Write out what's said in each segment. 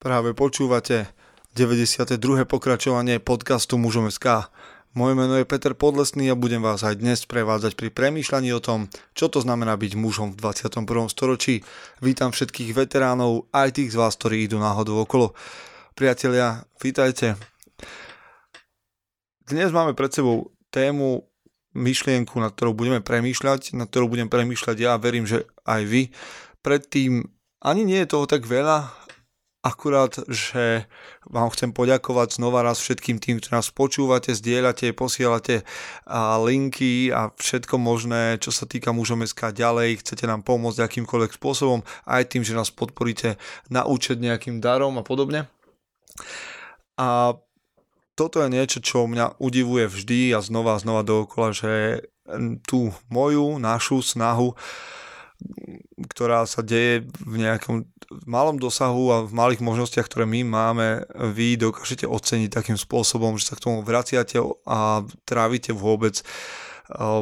Práve počúvate 92. pokračovanie podcastu Mužom SK. Moje meno je Peter Podlesný a budem vás aj dnes prevádzať pri premýšľaní o tom, čo to znamená byť mužom v 21. storočí. Vítam všetkých veteránov, aj tých z vás, ktorí idú náhodou okolo. Priatelia, vítajte. Dnes máme pred sebou tému, myšlienku, nad ktorou budeme premýšľať, nad ktorou budem premýšľať ja verím, že aj vy. Predtým ani nie je toho tak veľa, Akurát, že vám chcem poďakovať znova raz všetkým tým, ktorí nás počúvate, zdieľate, posielate linky a všetko možné, čo sa týka mužom SK ďalej. Chcete nám pomôcť akýmkoľvek spôsobom, aj tým, že nás podporíte na účet nejakým darom a podobne. A toto je niečo, čo mňa udivuje vždy a znova a znova dookola, že tú moju, našu snahu ktorá sa deje v nejakom malom dosahu a v malých možnostiach, ktoré my máme, vy dokážete oceniť takým spôsobom, že sa k tomu vraciate a trávite vôbec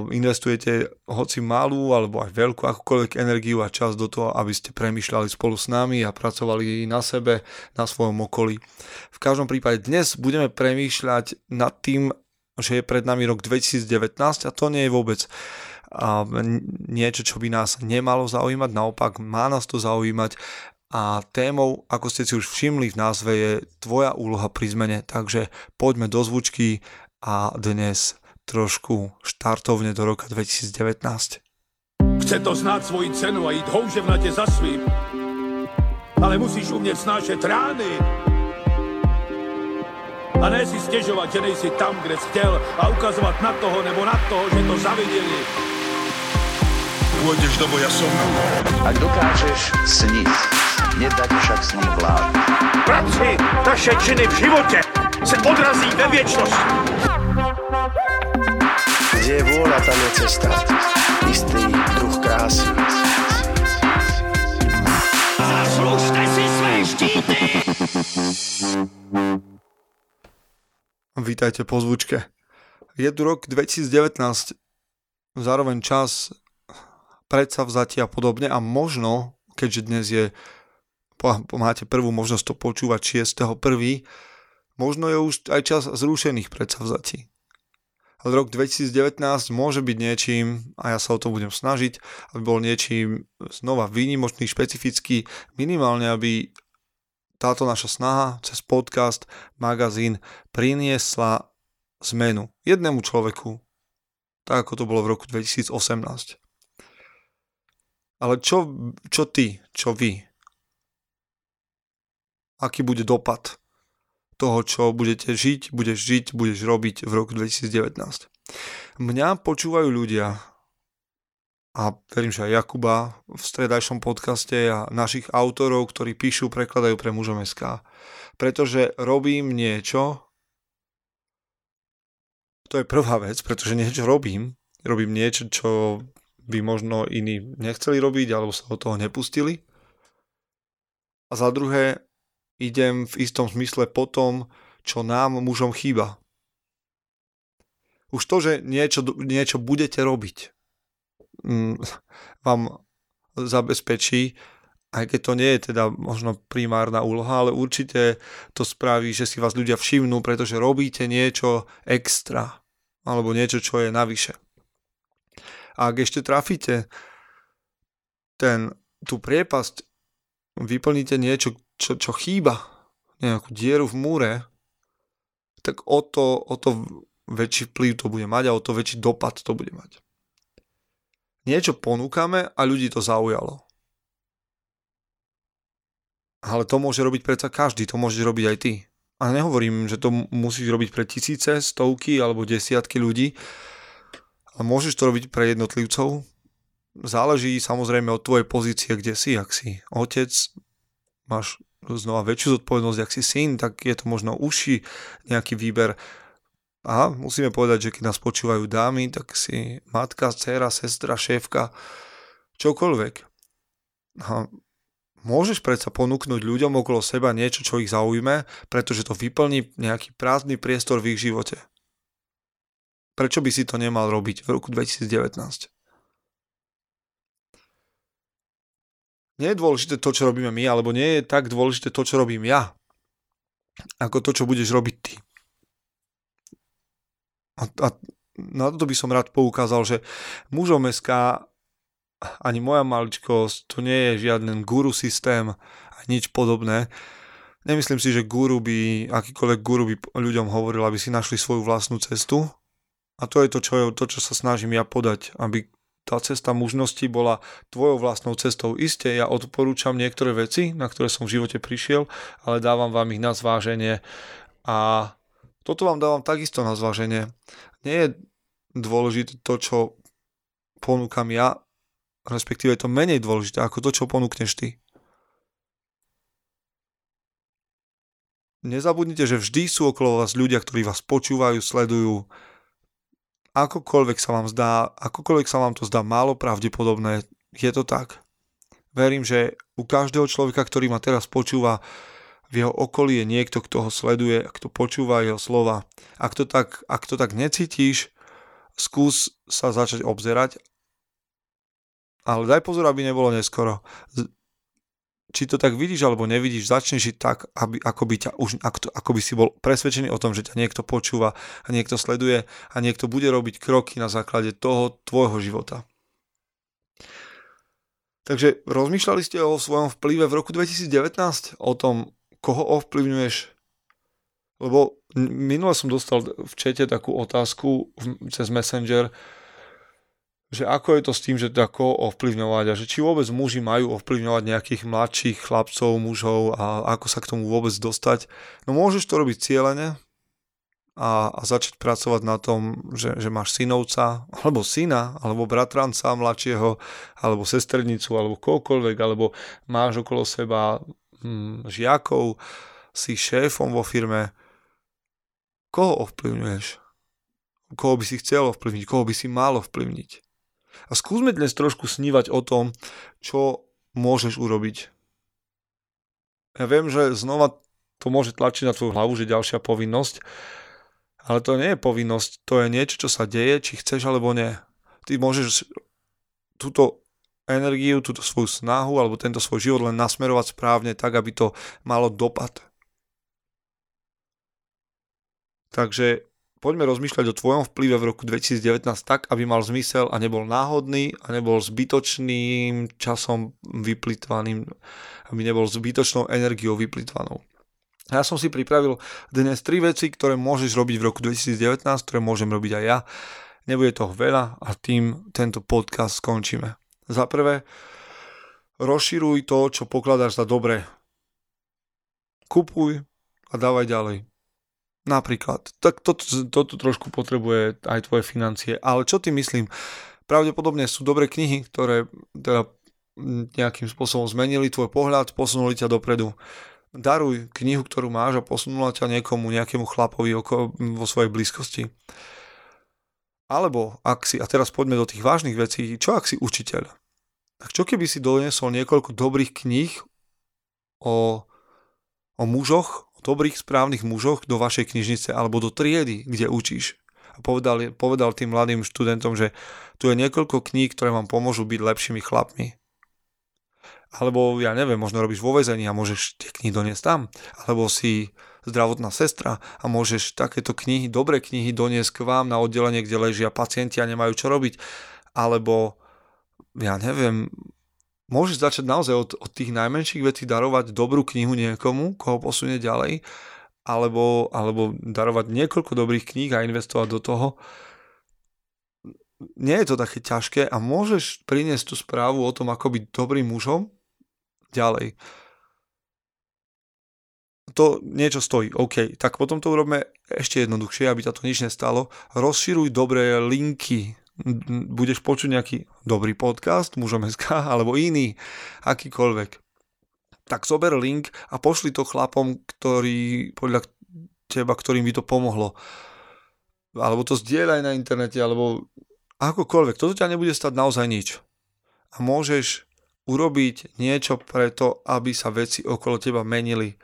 investujete hoci malú alebo aj veľkú akúkoľvek energiu a čas do toho, aby ste premyšľali spolu s nami a pracovali na sebe, na svojom okolí. V každom prípade dnes budeme premýšľať nad tým, že je pred nami rok 2019 a to nie je vôbec niečo, čo by nás nemalo zaujímať, naopak má nás to zaujímať. A témou, ako ste si už všimli v názve, je tvoja úloha pri zmene, takže poďme do zvučky a dnes trošku štartovne do roka 2019. Chce to znáť svoji cenu a ísť houževnate za svým, ale musíš umieť snášať rány. A ne si stiežovať, že nejsi tam, kde si chcel a ukazovať na toho nebo na toho, že to zavideli pôjdeš do boja som. Ak dokážeš sniť, nedať však s ním vlád. Práci taše činy v živote se odrazí ve viečnosti. Kde je vôľa, tam je cesta. Istý druh krásy. Zaslužte si své štíty! Vítajte po zvučke. Je tu rok 2019, zároveň čas predsavzatia a podobne a možno, keďže dnes je, máte prvú možnosť to počúvať 6.1., možno je už aj čas zrušených predsavzatí. Ale rok 2019 môže byť niečím, a ja sa o to budem snažiť, aby bol niečím znova výnimočný, špecifický, minimálne aby táto naša snaha cez podcast, magazín priniesla zmenu jednému človeku, tak ako to bolo v roku 2018. Ale čo, čo ty, čo vy? Aký bude dopad toho, čo budete žiť, budeš žiť, budeš robiť v roku 2019? Mňa počúvajú ľudia a verím, že aj Jakuba v stredajšom podcaste a našich autorov, ktorí píšu, prekladajú pre mužom SK. Pretože robím niečo, to je prvá vec, pretože niečo robím, robím niečo, čo by možno iní nechceli robiť alebo sa do toho nepustili. A za druhé, idem v istom zmysle po tom, čo nám mužom chýba. Už to, že niečo, niečo budete robiť, mm, vám zabezpečí, aj keď to nie je teda možno primárna úloha, ale určite to spraví, že si vás ľudia všimnú, pretože robíte niečo extra alebo niečo, čo je navyše. A ak ešte trafíte ten, tú priepasť, vyplníte niečo, čo, čo chýba, nejakú dieru v múre, tak o to, o to väčší vplyv to bude mať a o to väčší dopad to bude mať. Niečo ponúkame a ľudí to zaujalo. Ale to môže robiť predsa každý, to môže robiť aj ty. A nehovorím, že to musíš robiť pre tisíce, stovky alebo desiatky ľudí, a môžeš to robiť pre jednotlivcov. Záleží samozrejme od tvojej pozície, kde si. Ak si otec, máš znova väčšiu zodpovednosť, ak si syn, tak je to možno uši nejaký výber. A musíme povedať, že keď nás počúvajú dámy, tak si matka, dcera, sestra, šéfka, čokoľvek. A môžeš predsa ponúknuť ľuďom okolo seba niečo, čo ich zaujme, pretože to vyplní nejaký prázdny priestor v ich živote. Prečo by si to nemal robiť v roku 2019? nie je dôležité to, čo robíme my, alebo nie je tak dôležité to, čo robím ja, ako to, čo budeš robiť ty. A, a na to by som rád poukázal, že mužom SK ani moja maličkosť, to nie je žiaden guru systém a nič podobné. Nemyslím si, že guru by, akýkoľvek guru by ľuďom hovoril, aby si našli svoju vlastnú cestu. A to je to, čo, to, čo sa snažím ja podať, aby tá cesta mužnosti bola tvojou vlastnou cestou. Isté, ja odporúčam niektoré veci, na ktoré som v živote prišiel, ale dávam vám ich na zváženie a toto vám dávam takisto na zváženie. Nie je dôležité to, čo ponúkam ja, respektíve je to menej dôležité ako to, čo ponúkneš ty. Nezabudnite, že vždy sú okolo vás ľudia, ktorí vás počúvajú, sledujú, akokoľvek sa vám zdá, akokoľvek sa vám to zdá málo pravdepodobné, je to tak. Verím, že u každého človeka, ktorý ma teraz počúva, v jeho okolí je niekto, kto ho sleduje, kto počúva jeho slova. Ak to tak, ak to tak necítiš, skús sa začať obzerať, ale daj pozor, aby nebolo neskoro či to tak vidíš alebo nevidíš, začneš žiť tak, aby, ako, by ťa už, ako, ako by si bol presvedčený o tom, že ťa niekto počúva a niekto sleduje a niekto bude robiť kroky na základe toho tvojho života. Takže rozmýšľali ste o svojom vplyve v roku 2019? O tom, koho ovplyvňuješ? Lebo minule som dostal v čete takú otázku cez Messenger, že ako je to s tým, že ako ovplyvňovať a že či vôbec muži majú ovplyvňovať nejakých mladších chlapcov, mužov a ako sa k tomu vôbec dostať. No môžeš to robiť cieľene a, a začať pracovať na tom, že, že máš synovca, alebo syna, alebo bratranca mladšieho, alebo sesternicu, alebo kohokoľvek, alebo máš okolo seba hm, žiakov, si šéfom vo firme. Koho ovplyvňuješ? Koho by si chcel ovplyvniť? Koho by si mal ovplyvniť? A skúsme dnes trošku snívať o tom, čo môžeš urobiť. Ja viem, že znova to môže tlačiť na tvoju hlavu, že ďalšia povinnosť, ale to nie je povinnosť, to je niečo, čo sa deje, či chceš alebo nie. Ty môžeš túto energiu, túto svoju snahu alebo tento svoj život len nasmerovať správne tak, aby to malo dopad. Takže poďme rozmýšľať o tvojom vplyve v roku 2019 tak, aby mal zmysel a nebol náhodný a nebol zbytočným časom vyplitvaným, aby nebol zbytočnou energiou vyplitvanou. Ja som si pripravil dnes tri veci, ktoré môžeš robiť v roku 2019, ktoré môžem robiť aj ja. Nebude toho veľa a tým tento podcast skončíme. Za prvé, rozširuj to, čo pokladáš za dobré. Kupuj a dávaj ďalej. Napríklad. Tak toto, toto trošku potrebuje aj tvoje financie. Ale čo ty myslím? Pravdepodobne sú dobré knihy, ktoré teda nejakým spôsobom zmenili tvoj pohľad, posunuli ťa dopredu. Daruj knihu, ktorú máš a posunula ťa niekomu, nejakému chlapovi oko, vo svojej blízkosti. Alebo ak si, a teraz poďme do tých vážnych vecí, čo ak si učiteľ? Tak čo keby si doniesol niekoľko dobrých kníh o, o mužoch, dobrých správnych mužoch do vašej knižnice alebo do triedy, kde učíš. A povedal, povedal tým mladým študentom, že tu je niekoľko kníh, ktoré vám pomôžu byť lepšími chlapmi. Alebo ja neviem, možno robíš vo vezení a môžeš tie knihy doniesť tam. Alebo si zdravotná sestra a môžeš takéto knihy, dobré knihy doniesť k vám na oddelenie, kde ležia pacienti a nemajú čo robiť. Alebo ja neviem, môžeš začať naozaj od, od tých najmenších vecí darovať dobrú knihu niekomu, koho posunie ďalej, alebo, alebo darovať niekoľko dobrých kníh a investovať do toho. Nie je to také ťažké a môžeš priniesť tú správu o tom, ako byť dobrým mužom ďalej. To niečo stojí, OK, tak potom to urobme ešte jednoduchšie, aby ťa to nič nestalo. Rozširuj dobré linky budeš počuť nejaký dobrý podcast, mužom SK, alebo iný, akýkoľvek, tak zober link a pošli to chlapom, ktorý, podľa teba, ktorým by to pomohlo. Alebo to zdieľaj na internete, alebo akokoľvek. Toto ťa nebude stať naozaj nič. A môžeš urobiť niečo preto, aby sa veci okolo teba menili.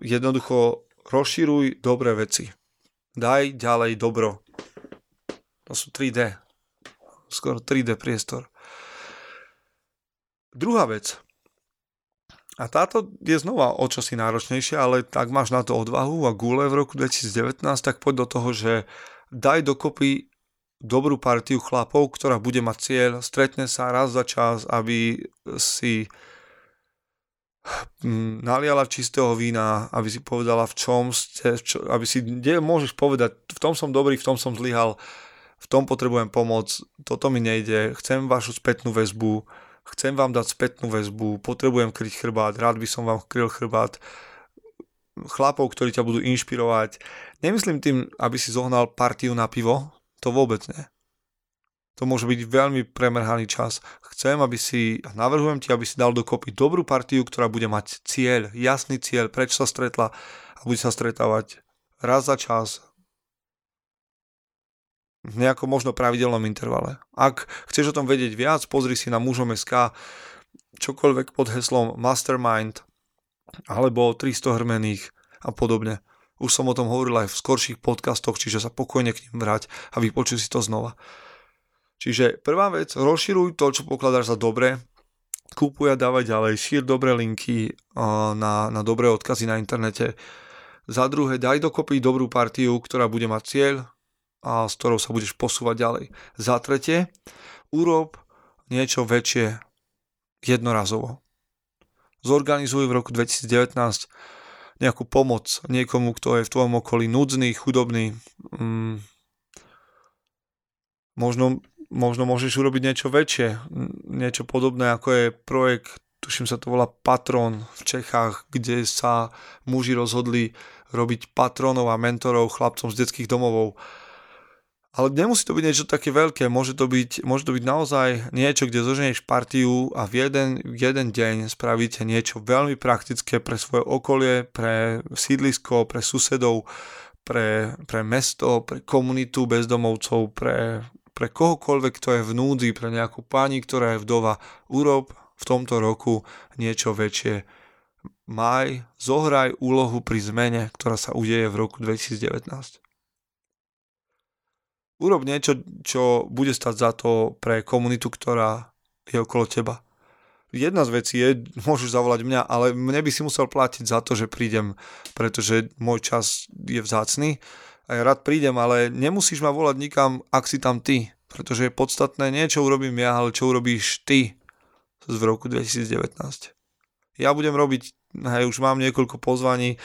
Jednoducho rozširuj dobré veci. Daj ďalej dobro. To sú 3D. Skoro 3D priestor. Druhá vec. A táto je znova o čosi náročnejšia, ale tak máš na to odvahu a gule v roku 2019, tak poď do toho, že daj dokopy dobrú partiu chlapov, ktorá bude mať cieľ, stretne sa raz za čas, aby si hm, naliala čistého vína, aby si povedala v čom ste, čo, aby si, kde môžeš povedať, v tom som dobrý, v tom som zlyhal, v tom potrebujem pomoc, toto mi nejde, chcem vašu spätnú väzbu, chcem vám dať spätnú väzbu, potrebujem kryť chrbát, rád by som vám kryl chrbát, chlapov, ktorí ťa budú inšpirovať. Nemyslím tým, aby si zohnal partiu na pivo, to vôbec nie. To môže byť veľmi premrhaný čas. Chcem, aby si, navrhujem ti, aby si dal dokopy dobrú partiu, ktorá bude mať cieľ, jasný cieľ, prečo sa stretla a bude sa stretávať. Raz za čas, v nejakom možno pravidelnom intervale. Ak chceš o tom vedieť viac, pozri si na mužom SK čokoľvek pod heslom Mastermind alebo 300 hrmených a podobne. Už som o tom hovoril aj v skorších podcastoch, čiže sa pokojne k ním vrať a vypočuj si to znova. Čiže prvá vec, rozširuj to, čo pokladáš za dobré, kúpuj a dávaj ďalej, šír dobré linky na, na dobré odkazy na internete. Za druhé, daj dokopy dobrú partiu, ktorá bude mať cieľ, a s ktorou sa budeš posúvať ďalej. Za tretie, urob niečo väčšie jednorazovo. Zorganizuj v roku 2019 nejakú pomoc niekomu, kto je v tvojom okolí núdzny, chudobný. Mm, možno, možno môžeš urobiť niečo väčšie, niečo podobné ako je projekt, tuším sa to volá Patron v Čechách, kde sa muži rozhodli robiť patronov a mentorov chlapcom z detských domovov ale nemusí to byť niečo také veľké, môže to byť, môže to byť naozaj niečo, kde zoženieš partiu a v jeden, jeden deň spravíte niečo veľmi praktické pre svoje okolie, pre sídlisko, pre susedov, pre, pre mesto, pre komunitu bezdomovcov, pre, pre kohokoľvek, kto je v núdzi, pre nejakú pani, ktorá je vdova. Urob v tomto roku niečo väčšie. Maj, zohraj úlohu pri zmene, ktorá sa udeje v roku 2019 urob niečo, čo bude stať za to pre komunitu, ktorá je okolo teba. Jedna z vecí je, môžeš zavolať mňa, ale mne by si musel platiť za to, že prídem, pretože môj čas je vzácný a ja rád prídem, ale nemusíš ma volať nikam, ak si tam ty, pretože je podstatné nie, čo urobím ja, ale čo urobíš ty v roku 2019. Ja budem robiť, hej, už mám niekoľko pozvaní,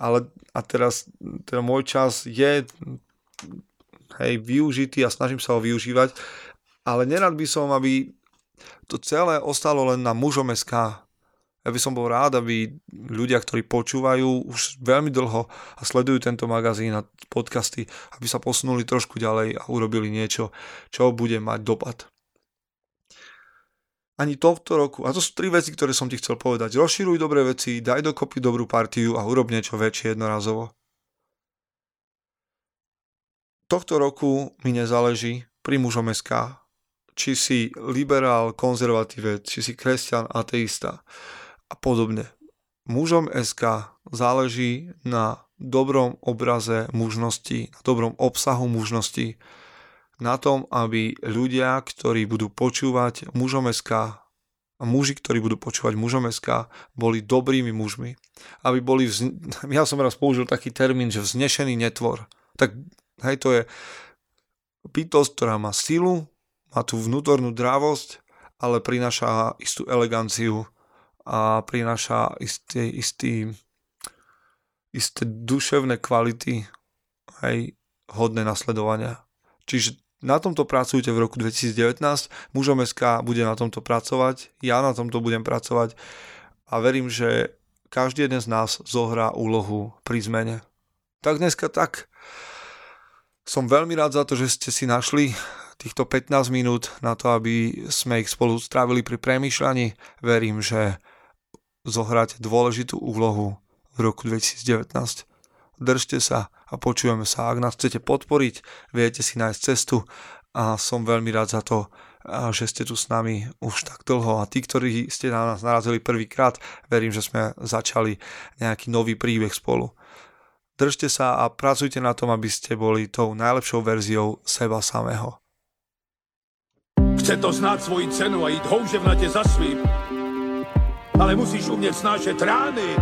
ale a teraz teda môj čas je hej, využitý a snažím sa ho využívať, ale nerad by som, aby to celé ostalo len na mužom SK. Ja by som bol rád, aby ľudia, ktorí počúvajú už veľmi dlho a sledujú tento magazín a podcasty, aby sa posunuli trošku ďalej a urobili niečo, čo bude mať dopad. Ani tohto roku, a to sú tri veci, ktoré som ti chcel povedať, rozširuj dobré veci, daj dokopy dobrú partiu a urob niečo väčšie jednorazovo tohto roku mi nezáleží pri mužom SK, či si liberál, konzervatívec, či si kresťan, ateista a podobne. Mužom SK záleží na dobrom obraze mužnosti, na dobrom obsahu mužnosti, na tom, aby ľudia, ktorí budú počúvať mužom SK a muži, ktorí budú počúvať mužom SK, boli dobrými mužmi. Aby boli, vz... ja som raz použil taký termín, že vznešený netvor. Tak Hej, to je bytosť, ktorá má silu, má tú vnútornú drávosť, ale prináša istú eleganciu a prináša istý, istý, isté duševné kvality aj hodné nasledovania. Čiže na tomto pracujete v roku 2019, mužom SK bude na tomto pracovať, ja na tomto budem pracovať a verím, že každý jeden z nás zohrá úlohu pri zmene. Tak dneska tak. Som veľmi rád za to, že ste si našli týchto 15 minút na to, aby sme ich spolu strávili pri premýšľaní. Verím, že zohráte dôležitú úlohu v roku 2019. Držte sa a počujeme sa. Ak nás chcete podporiť, viete si nájsť cestu a som veľmi rád za to, že ste tu s nami už tak dlho a tí, ktorí ste na nás narazili prvýkrát, verím, že sme začali nejaký nový príbeh spolu. Držte sa a pracujte na tom, aby ste boli tou najlepšou verziou seba samého. Chce to znáť svoji cenu a ísť houževnate za svým. Ale musíš umieť snášať rány.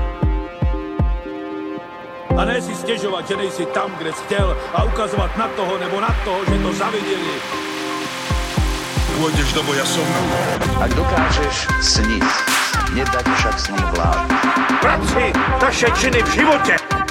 A ne si stiežovať, že nejsi tam, kde si chcel a ukazovať na toho nebo na toho, že to zavideli. Pôjdeš do boja som. Ak dokážeš sniť, nedať však sním vlád. Práci taše činy v živote